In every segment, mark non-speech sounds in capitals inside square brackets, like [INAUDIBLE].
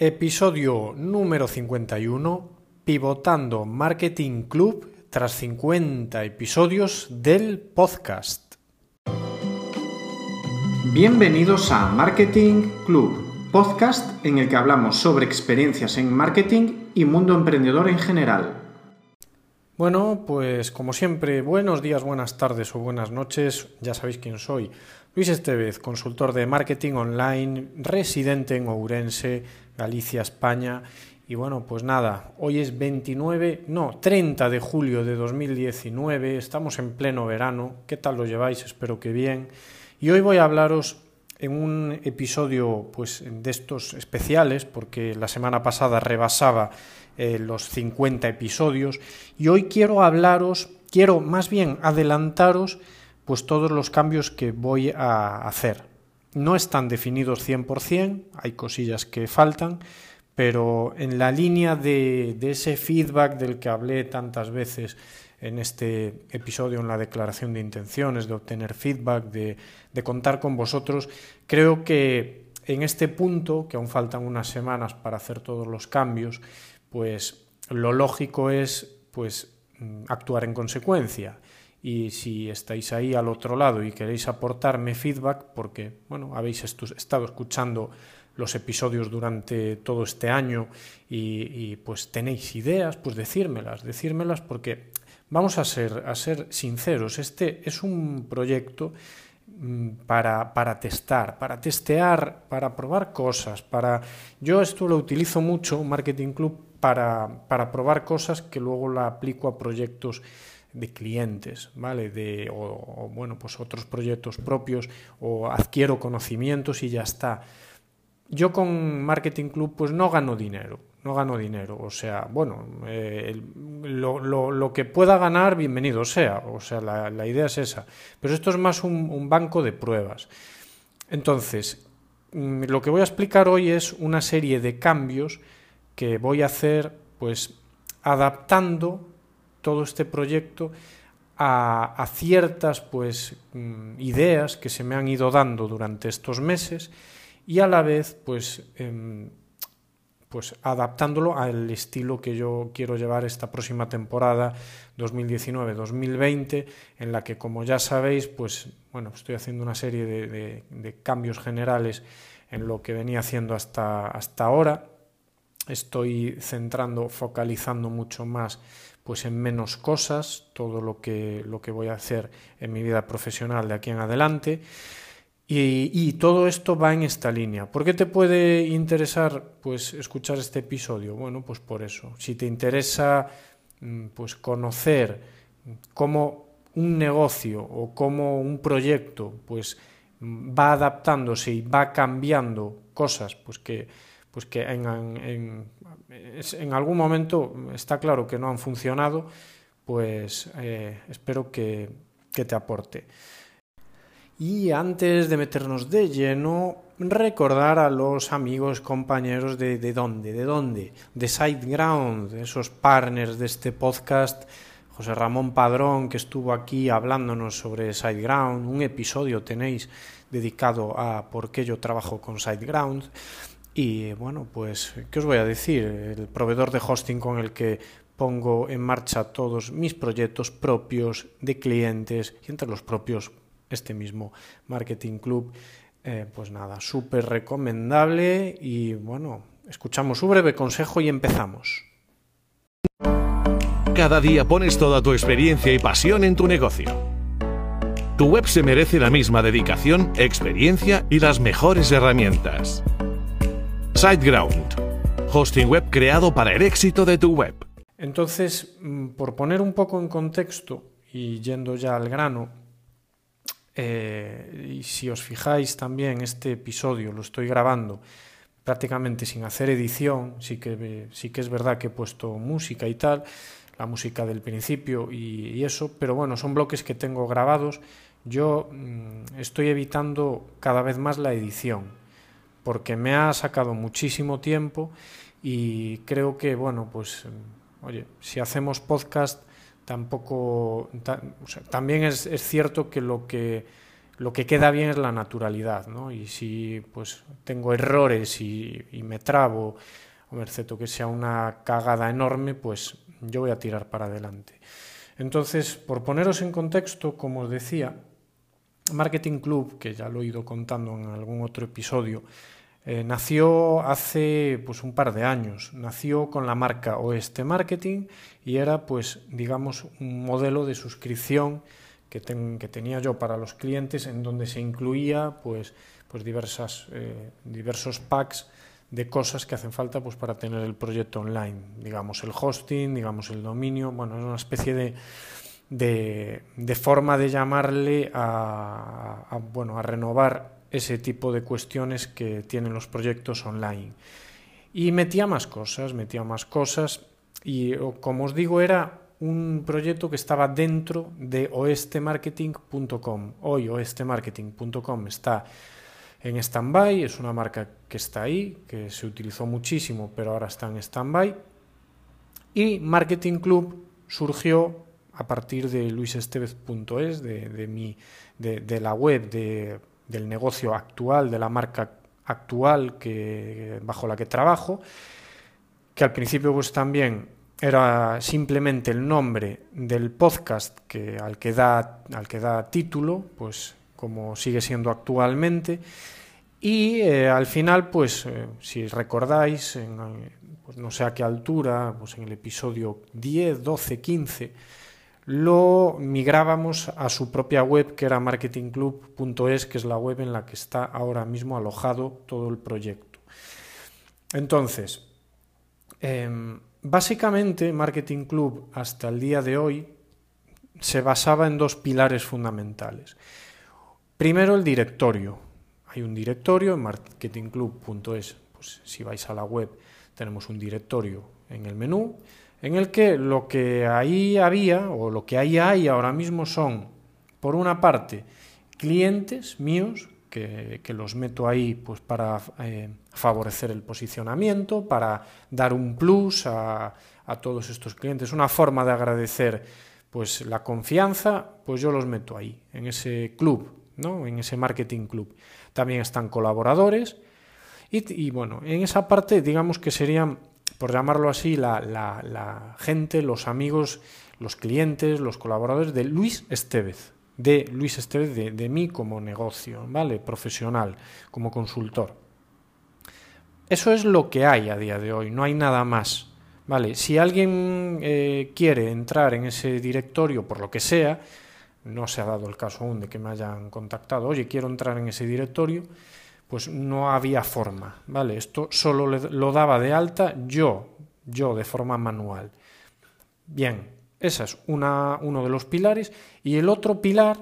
Episodio número 51, Pivotando Marketing Club tras 50 episodios del podcast. Bienvenidos a Marketing Club, podcast en el que hablamos sobre experiencias en marketing y mundo emprendedor en general. Bueno, pues como siempre, buenos días, buenas tardes o buenas noches, ya sabéis quién soy. Luis Estevez, consultor de marketing online, residente en Ourense, Galicia, España. Y bueno, pues nada, hoy es 29, no, 30 de julio de 2019, estamos en pleno verano. ¿Qué tal lo lleváis? Espero que bien. Y hoy voy a hablaros en un episodio pues de estos especiales porque la semana pasada rebasaba eh, los 50 episodios y hoy quiero hablaros, quiero más bien adelantaros pues todos los cambios que voy a hacer. No están definidos 100%, hay cosillas que faltan, pero en la línea de, ese feedback del que hablé tantas veces en este episodio, en la declaración de intenciones, de obtener feedback, de, de contar con vosotros, creo que en este punto, que aún faltan unas semanas para hacer todos los cambios, pues lo lógico es pues mm, actuar en consecuencia y si estáis ahí al otro lado y queréis aportarme feedback, porque bueno, habéis estado escuchando los episodios durante todo este año y, pues tenéis ideas, pues decírmelas, decírmelas porque vamos a ser, a ser sinceros, este es un proyecto mm, para, para, testar, para testear, para probar cosas, para yo esto lo utilizo mucho, Marketing Club, para, para probar cosas que luego la aplico a proyectos de clientes, ¿vale? De, o, bueno, pues otros proyectos propios o adquiero conocimientos y ya está. Yo con Marketing Club pues no gano dinero, no gano dinero, o sea, bueno, eh, lo, lo, que pueda ganar, bienvenido sea, o sea, la, la idea es esa, pero esto es más un, un banco de pruebas. Entonces, mm, lo que voy a explicar hoy es una serie de cambios que voy a hacer pues adaptando todo este proyecto a, ciertas pues mm, ideas que se me han ido dando durante estos meses y a la vez pues em, pues adaptándolo al estilo que yo quiero llevar esta próxima temporada 2019-2020 en la que como ya sabéis pues bueno estoy haciendo una serie de, cambios generales en lo que venía haciendo hasta, hasta ahora. Estoy centrando focalizando mucho más pues en menos cosas, todo lo que, lo que voy a hacer en mi vida profesional de aquí en adelante. Y, todo esto va en esta línea. ¿Por qué te puede interesar pues, escuchar este episodio? Bueno, pues por eso. Si te interesa mm, pues, conocer cómo un negocio o cómo un proyecto pues, va adaptándose y va cambiando cosas pues, que, pues que en, en, algún momento está claro que no han funcionado, pues eh, espero que, te aporte. Y antes de meternos de lleno, recordar a los amigos, compañeros de, de dónde, de dónde, de SiteGround, esos partners de este podcast, José Ramón Padrón, que estuvo aquí hablándonos sobre SiteGround, un episodio tenéis dedicado a por qué yo trabajo con SiteGround. Y bueno, pues, ¿qué os voy a decir? El proveedor de hosting con el que pongo en marcha todos mis proyectos propios de clientes y entre los propios este mismo Marketing Club. Eh, pues nada, súper recomendable y bueno, escuchamos su breve consejo y empezamos. Cada día pones toda tu experiencia y pasión en tu negocio. Tu web se merece la misma dedicación, experiencia y las mejores herramientas. SiteGround, hosting web creado para el éxito de tu web. Entonces, mm, por poner un poco en contexto y yendo ya al grano, eh, y si os fijáis también, este episodio lo estoy grabando prácticamente sin hacer edición, sí que, sí que es verdad que he puesto música y tal, la música del principio y, eso, pero bueno, son bloques que tengo grabados. Yo mm, estoy evitando cada vez más la edición porque me ha sacado muchísimo tiempo y creo que, bueno, pues, oye, si hacemos podcast, tampoco, también es, cierto que lo que lo que queda bien es la naturalidad, ¿no? Y si pues tengo errores y, me trabo, o excepto que sea una cagada enorme, pues yo voy a tirar para adelante. Entonces, por poneros en contexto, como os decía, Marketing Club, que ya lo he ido contando en algún otro episodio, eh, nació hace pues, un par de años. Nació con la marca Oeste Marketing y era, pues, digamos, un modelo de suscripción que, que tenía yo para los clientes en donde se incluía pues, pues diversas, eh, diversos packs de cosas que hacen falta pues, para tener el proyecto online. Digamos, el hosting, digamos, el dominio. Bueno, es una especie de de, forma de llamarle a, bueno, a renovar ese tipo de cuestiones que tienen los proyectos online. Y metía más cosas, metía más cosas y como os digo era un proyecto que estaba dentro de oestemarketing.com. Hoy oestemarketing.com está en stand-by, es una marca que está ahí, que se utilizó muchísimo, pero ahora está en stand-by. Y Marketing Club surgió a partir de luisestevez.es, de, de, de, la web del negocio actual, de la marca actual que, bajo la que trabajo, que al principio pues también era simplemente el nombre del podcast que, al, que da, al que da título, pues como sigue siendo actualmente, y eh, al final, pues eh, si recordáis, en, pues, no sé a qué altura, pues en el episodio 10, 12, 15, lo migrábamos a su propia web que era marketingclub.es, que es la web en la que está ahora mismo alojado todo el proyecto. Entonces, em, básicamente Marketing Club hasta el día de hoy se basaba en dos pilares fundamentales. Primero el directorio. Hay un directorio en marketingclub.es. Pues si vais a la web tenemos un directorio en el menú en el que lo que ahí había o lo que ahí hay ahora mismo son, por una parte, clientes míos que, los meto ahí pues para eh, favorecer el posicionamiento, para dar un plus a, todos estos clientes, una forma de agradecer pues la confianza, pues yo los meto ahí, en ese club, ¿no? en ese marketing club. También están colaboradores y bueno, en esa parte digamos que serían por llamarlo así, la, gente, los amigos, los clientes, los colaboradores de Luis Estevez, de Luis Estevez, de, mí como negocio, ¿vale? Profesional, como consultor. Eso es lo que hay a día de hoy, no hay nada más. ¿Vale? Si alguien eh, quiere entrar en ese directorio por lo que sea, no se ha dado el caso aún de que me hayan contactado, oye, quiero entrar en ese directorio, pues no había forma, ¿vale? Esto solo lo daba de alta yo, yo de forma manual. Bien, ese es una, uno de los pilares y el otro pilar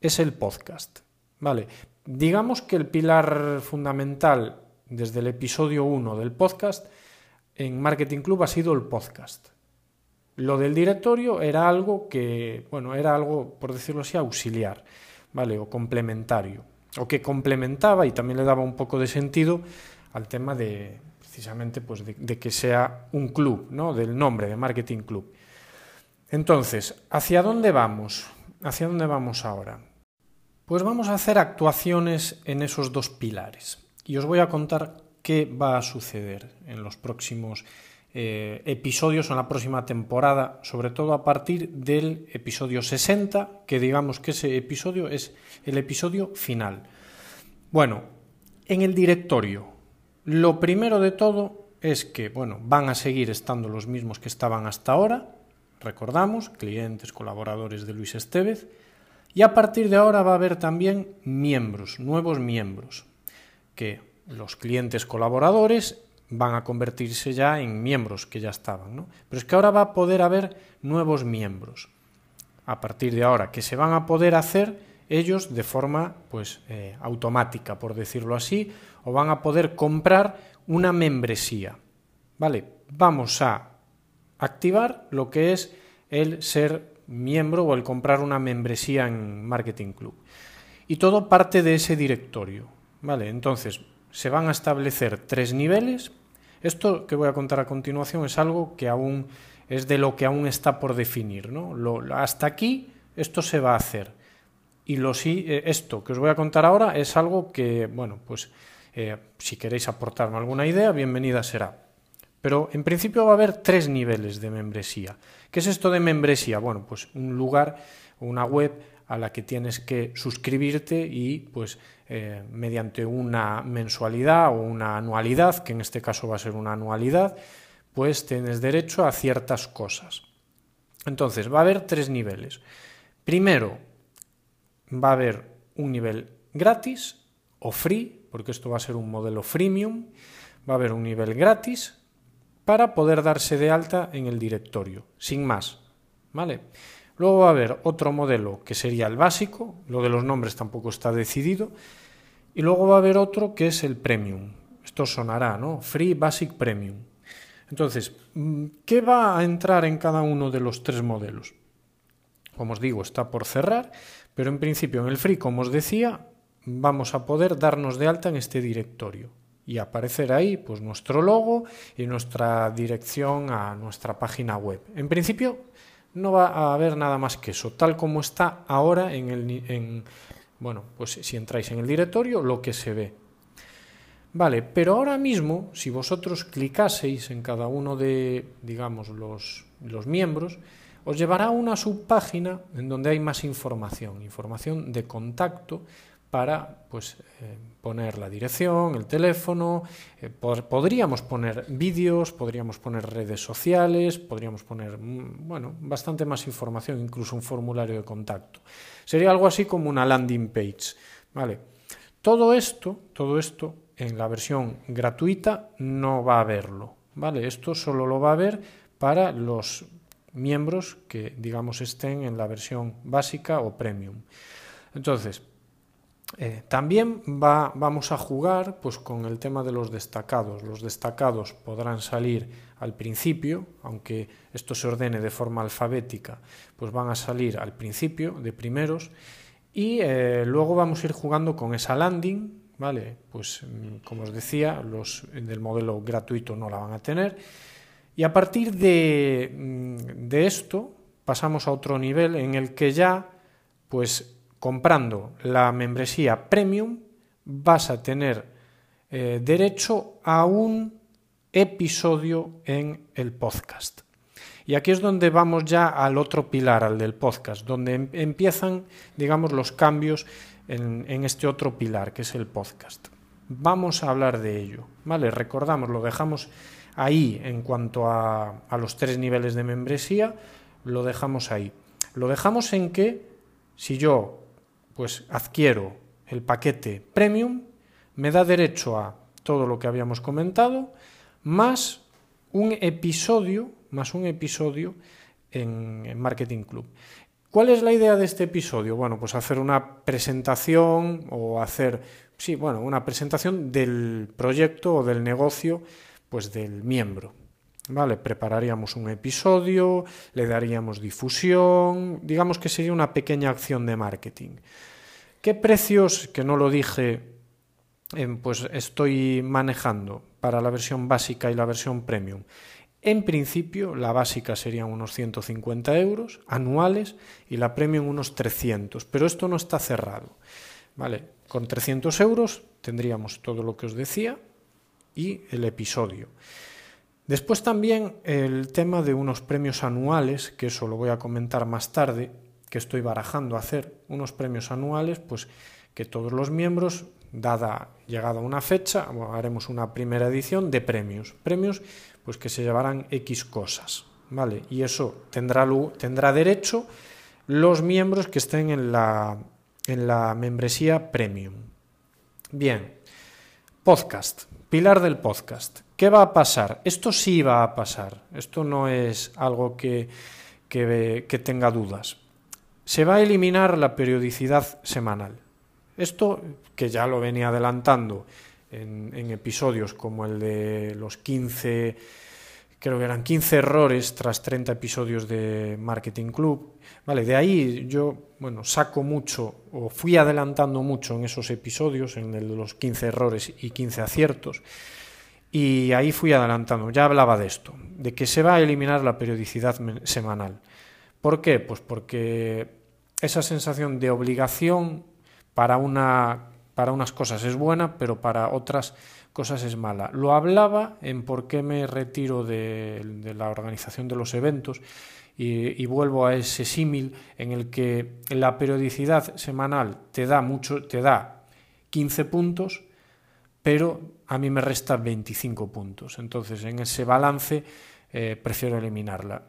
es el podcast, ¿vale? Digamos que el pilar fundamental desde el episodio 1 del podcast en Marketing Club ha sido el podcast. Lo del directorio era algo que, bueno, era algo, por decirlo así, auxiliar, ¿vale? O complementario o que complementaba y también le daba un poco de sentido al tema de precisamente pues de, que sea un club, ¿no? del nombre de Marketing Club. Entonces, ¿hacia dónde vamos? ¿Hacia dónde vamos ahora? Pues vamos a hacer actuaciones en esos dos pilares y os voy a contar qué va a suceder en los próximos eh, episodios en la próxima temporada, sobre todo a partir del episodio 60, que digamos que ese episodio es el episodio final. Bueno, en el directorio, lo primero de todo es que, bueno, van a seguir estando los mismos que estaban hasta ahora, recordamos, clientes, colaboradores de Luis Estevez, y a partir de ahora va a haber también miembros, nuevos miembros, que los clientes colaboradores van a convertirse ya en miembros que ya estaban. ¿no? Pero es que ahora va a poder haber nuevos miembros. A partir de ahora, que se van a poder hacer ellos de forma pues, eh, automática, por decirlo así, o van a poder comprar una membresía. ¿Vale? Vamos a activar lo que es el ser miembro o el comprar una membresía en Marketing Club. Y todo parte de ese directorio. ¿Vale? Entonces, se van a establecer tres niveles esto que voy a contar a continuación es algo que aún es de lo que aún está por definir. ¿no? hasta aquí esto se va a hacer. Y lo sí, eh, esto que os voy a contar ahora es algo que, bueno, pues eh, si queréis aportarme alguna idea, bienvenida será. Pero en principio va a haber tres niveles de membresía. ¿Qué es esto de membresía? Bueno, pues un lugar, una web a la que tienes que suscribirte y pues eh, mediante una mensualidad o una anualidad, que en este caso va a ser una anualidad, pues tienes derecho a ciertas cosas. Entonces, va a haber tres niveles. Primero, va a haber un nivel gratis o free, porque esto va a ser un modelo freemium. Va a haber un nivel gratis para poder darse de alta en el directorio, sin más. ¿Vale? Luego va a haber otro modelo que sería el básico, lo de los nombres tampoco está decidido, y luego va a haber otro que es el premium. Esto sonará, ¿no? Free Basic Premium. Entonces, mm, ¿qué va a entrar en cada uno de los tres modelos? Como os digo, está por cerrar, pero en principio en el free, como os decía, vamos a poder darnos de alta en este directorio y aparecer ahí pues nuestro logo y nuestra dirección a nuestra página web. En principio no va a haber nada más que eso, tal como está ahora en el en, bueno, pues si entráis en el directorio lo que se ve. Vale, pero ahora mismo si vosotros clicaseis en cada uno de digamos los, los miembros os llevará a una subpágina en donde hay más información, información de contacto para pues, eh, poner la dirección, el teléfono, eh, podríamos poner vídeos, podríamos poner redes sociales, podríamos poner mm, bueno, bastante más información, incluso un formulario de contacto. Sería algo así como una landing page. ¿vale? Todo esto, todo esto en la versión gratuita no va a haberlo. ¿vale? Esto solo lo va a haber para los miembros que digamos estén en la versión básica o premium. Entonces, eh, también va, vamos a jugar pues, con el tema de los destacados. Los destacados podrán salir al principio, aunque esto se ordene de forma alfabética, pues van a salir al principio de primeros y eh, luego vamos a ir jugando con esa landing, ¿vale? Pues mm, como os decía, los del modelo gratuito no la van a tener. Y a partir de, mm, de esto pasamos a otro nivel en el que ya pues comprando la membresía premium vas a tener eh, derecho a un episodio en el podcast. Y aquí es donde vamos ya al otro pilar, al del podcast, donde em, empiezan, digamos, los cambios en, este otro pilar, que es el podcast. Vamos a hablar de ello, ¿vale? Recordamos, lo dejamos ahí en cuanto a, a los tres niveles de membresía, lo dejamos ahí. Lo dejamos en que si yo pues adquiero el paquete premium, me da derecho a todo lo que habíamos comentado, más un episodio, más un episodio en, Marketing Club. ¿Cuál es la idea de este episodio? Bueno, pues hacer una presentación o hacer, sí, bueno, una presentación del proyecto o del negocio, pues del miembro. ¿Vale? Prepararíamos un episodio, le daríamos difusión, digamos que sería una pequeña acción de marketing. ¿Qué precios, que no lo dije, pues estoy manejando para la versión básica y la versión premium? En principio, la básica serían unos 150 euros anuales y la premium unos 300, pero esto no está cerrado. ¿Vale? Con 300 euros tendríamos todo lo que os decía y el episodio. Después también el tema de unos premios anuales, que eso lo voy a comentar más tarde, que estoy barajando hacer unos premios anuales, pues que todos los miembros, dada llegada una fecha, haremos una primera edición de premios. Premios pues que se llevarán X cosas, ¿vale? Y eso tendrá, tendrá derecho los miembros que estén en la, en la membresía premium. Bien, podcast, pilar del podcast. ¿Qué va a pasar? Esto sí va a pasar, esto no es algo que, que, que tenga dudas se va a eliminar la periodicidad semanal. Esto, que ya lo venía adelantando en, episodios como el de los 15, creo que eran 15 errores tras 30 episodios de Marketing Club. Vale, de ahí yo, bueno, saco mucho o fui adelantando mucho en esos episodios, en el de los 15 errores y 15 aciertos. Y ahí fui adelantando, ya hablaba de esto, de que se va a eliminar la periodicidad semanal. ¿Por qué? Pues porque esa sensación de obligación para, una, para unas cosas es buena, pero para otras cosas es mala. Lo hablaba en por qué me retiro de, la organización de los eventos y, y vuelvo a ese símil en el que la periodicidad semanal te da mucho, te da 15 puntos, pero a mí me resta 25 puntos. Entonces, en ese balance eh, prefiero eliminarla.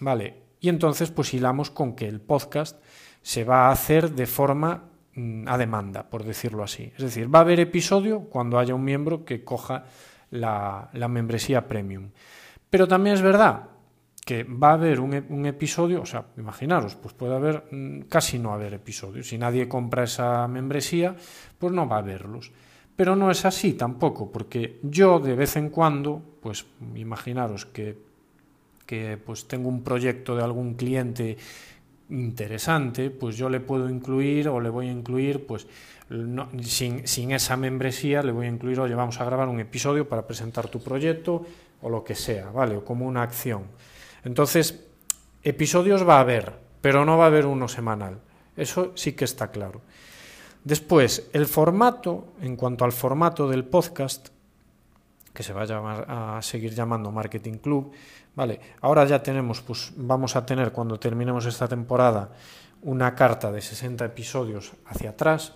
Vale, y entonces pues hilamos con que el podcast se va a hacer de forma mm, a demanda, por decirlo así. Es decir, va a haber episodio cuando haya un miembro que coja la, membresía premium. Pero también es verdad que va a haber un, un, episodio, o sea, imaginaros, pues puede haber mm, casi no haber episodios. Si nadie compra esa membresía, pues no va a haberlos. Pero no es así tampoco, porque yo de vez en cuando, pues imaginaros que, que pues tengo un proyecto de algún cliente interesante, pues yo le puedo incluir o le voy a incluir, pues no, sin, sin, esa membresía le voy a incluir, oye, vamos a grabar un episodio para presentar tu proyecto o lo que sea, ¿vale? O como una acción. Entonces, episodios va a haber, pero no va a haber uno semanal. Eso sí que está claro. Después, el formato, en cuanto al formato del podcast, que se va a, a seguir llamando Marketing Club, vale, ahora ya tenemos, pues vamos a tener cuando terminemos esta temporada una carta de 60 episodios hacia atrás.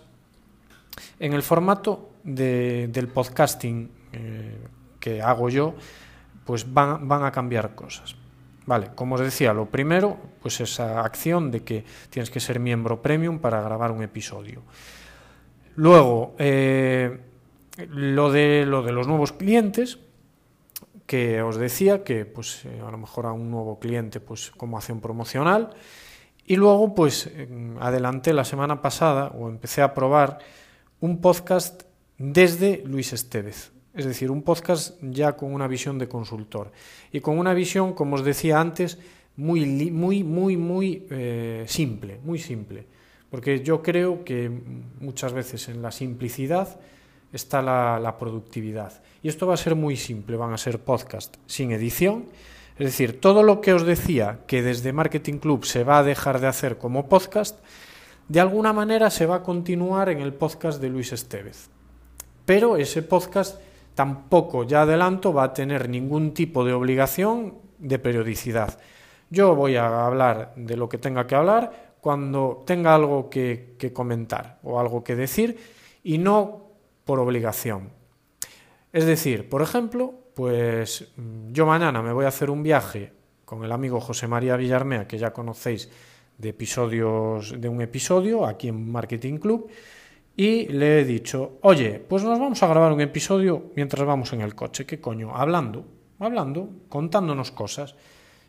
En el formato de, del podcasting eh, que hago yo, pues van, van a cambiar cosas. Vale, como os decía, lo primero, pues esa acción de que tienes que ser miembro premium para grabar un episodio. Luego, eh, lo, de, lo de los nuevos clientes, que os decía que pues eh, a lo mejor a un nuevo cliente pues como acción promocional. Y luego pues adelanté la semana pasada o empecé a probar un podcast desde Luis Estevez. Es decir, un podcast ya con una visión de consultor. Y con una visión, como os decía antes, muy, muy, muy, muy eh, simple, muy simple. Porque yo creo que muchas veces en la simplicidad está la, productividad. Y esto va a ser muy simple, van a ser podcast sin edición. Es decir, todo lo que os decía que desde Marketing Club se va a dejar de hacer como podcast, de alguna manera se va a continuar en el podcast de Luis Estevez. Pero ese podcast tampoco, ya adelanto, va a tener ningún tipo de obligación de periodicidad. Yo voy a hablar de lo que tenga que hablar cuando tenga algo que, comentar o algo que decir y no por obligación. Es decir, por ejemplo, pues mm, yo mañana me voy a hacer un viaje con el amigo José María Villarmea, que ya conocéis de episodios de un episodio aquí en Marketing Club y le he dicho, oye, pues nos vamos a grabar un episodio mientras vamos en el coche. ¿Qué coño? Hablando, hablando, contándonos cosas.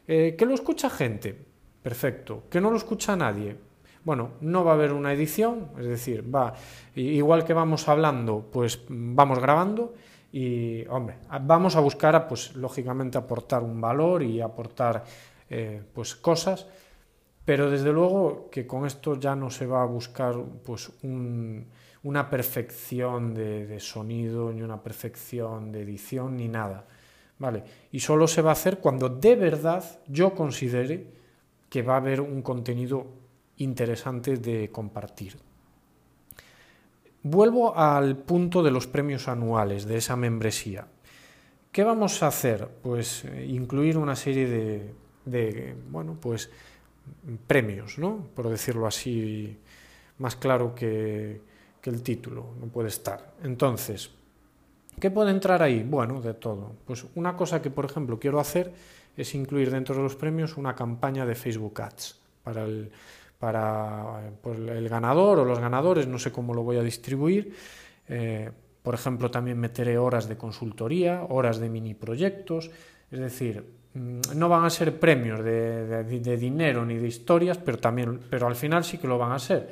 Eh, ¿Que lo escucha gente? Perfecto. ¿Que no lo escucha nadie? Bueno, no va a haber una edición, es decir, va, igual que vamos hablando, pues vamos grabando y, hombre, vamos a buscar, pues lógicamente, aportar un valor y aportar, eh, pues, cosas pero desde luego que con esto ya no se va a buscar pues un, una perfección de, de, sonido, ni una perfección de edición, ni nada. ¿Vale? Y solo se va a hacer cuando de verdad yo considere que va a haber un contenido interesante de compartir. Vuelvo al punto de los premios anuales, de esa membresía. ¿Qué vamos a hacer? Pues eh, incluir una serie de, bueno, pues premios, ¿no? por decirlo así, más claro que, que el título, no puede estar. Entonces, ¿qué puede entrar ahí? Bueno, de todo. Pues una cosa que, por ejemplo, quiero hacer es incluir dentro de los premios una campaña de Facebook Ads para el, para pues, el ganador o los ganadores, no sé cómo lo voy a distribuir. Eh, por ejemplo, también meteré horas de consultoría, horas de mini proyectos, es decir, Mm, no van a ser premios de, dinero ni de historias, pero también, pero al final sí que lo van a ser,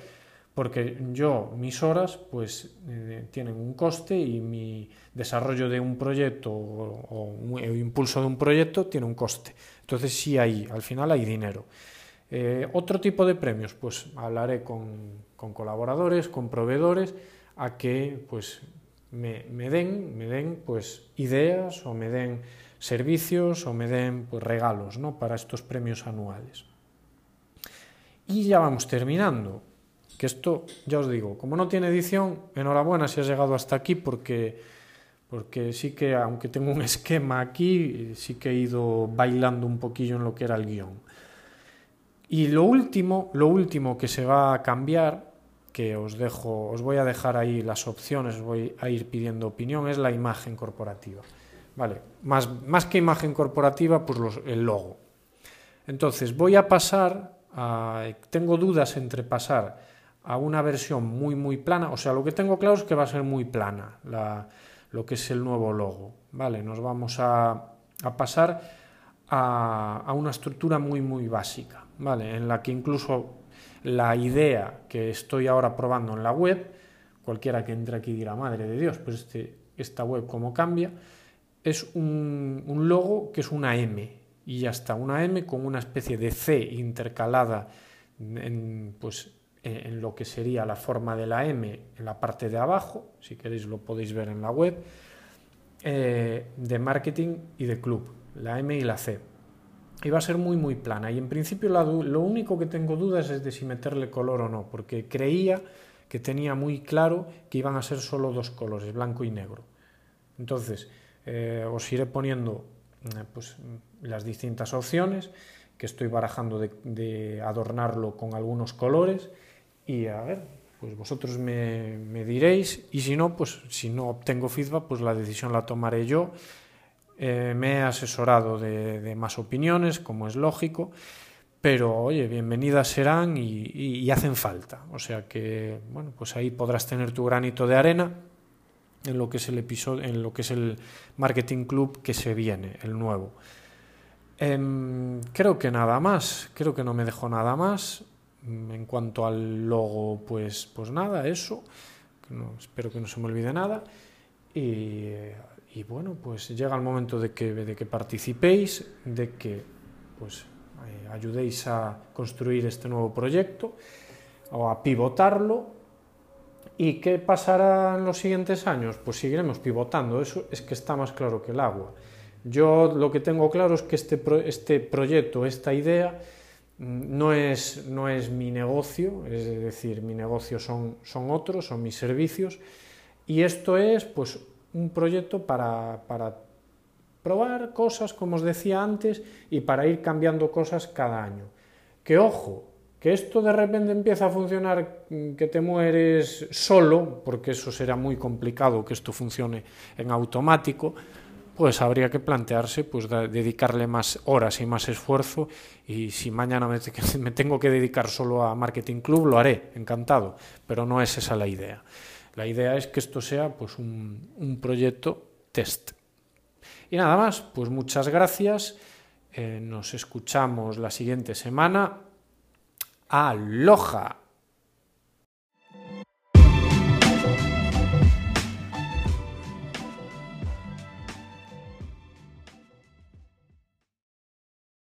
porque yo mis horas pues eh, tienen un coste y mi desarrollo de un proyecto o, el impulso de un proyecto tiene un coste. Entonces sí hay, al final hay dinero. Eh, otro tipo de premios, pues hablaré con, con colaboradores, con proveedores, a que pues me, me den, me den pues ideas o me den servicios o me den pues, regalos ¿no? para estos premios anuales. Y ya vamos terminando. Que esto, ya os digo, como no tiene edición, enhorabuena si has llegado hasta aquí porque, porque sí que, aunque tengo un [LAUGHS] esquema aquí, sí que he ido bailando un poquillo en lo que era el guion. Y lo último, lo último que se va a cambiar, que os dejo, os voy a dejar ahí las opciones, os voy a ir pidiendo opinión, es la imagen corporativa. Vale, más, más que imagen corporativa, pues el logo. Entonces, voy a pasar tengo dudas entre pasar a una versión muy muy plana, o sea, lo que tengo claro es que va a ser muy plana la, lo que es el nuevo logo, ¿vale? Nos vamos a, a pasar a, a, una estructura muy muy básica, ¿vale? En la que incluso la idea que estoy ahora probando en la web, cualquiera que entre aquí dirá, madre de Dios, pues este, esta web cómo cambia, es un, un logo que es una M, y ya está, una M con una especie de C intercalada en, pues, en lo que sería la forma de la M en la parte de abajo, si queréis lo podéis ver en la web, eh, de marketing y de club, la M y la C. Y va a ser muy muy plana y en principio lo único que tengo dudas es de si meterle color o no, porque creía que tenía muy claro que iban a ser solo dos colores, blanco y negro. Entonces, eh, os iré poniendo eh, pues, las distintas opciones que estoy barajando de adornarlo con algunos colores y a ver, pues vosotros me, diréis y si no, pues si no obtengo feedback, pues la decisión la tomaré yo. Eh, me he asesorado de, más opiniones, como es lógico, pero oye, bienvenidas serán y, hacen falta. O sea que, bueno, pues ahí podrás tener tu granito de arena en lo que es el episodio, en lo que es el Marketing Club que se viene, el nuevo. Eh, creo que nada más, creo que no me dejo nada más. En cuanto al logo, pues, pues nada, eso. Espero que no se me olvide nada. Y, bueno, pues llega el momento de que, de que participéis, de que pues, eh, ayudéis a construir este nuevo proyecto o a pivotarlo. ¿Y qué pasará en los siguientes años? Pues seguiremos pivotando. Eso es que está más claro que el agua. Yo lo que tengo claro es que este, este proyecto, esta idea, no es, no es mi negocio, es decir, mi negocio son, son otros, son mis servicios, y esto es pues un proyecto para, para probar cosas, como os decía antes, y para ir cambiando cosas cada año. Que ojo, que esto de repente empieza a funcionar, que te mueres solo, porque eso será muy complicado que esto funcione en automático, pues habría que plantearse pues dedicarle más horas y más esfuerzo y si mañana [LAUGHS] me, tengo que dedicar solo a Marketing Club lo haré, encantado, pero no es esa la idea. La idea es que esto sea pues un, un proyecto test. Y nada más, pues muchas gracias, eh, nos escuchamos la siguiente semana. Aloha.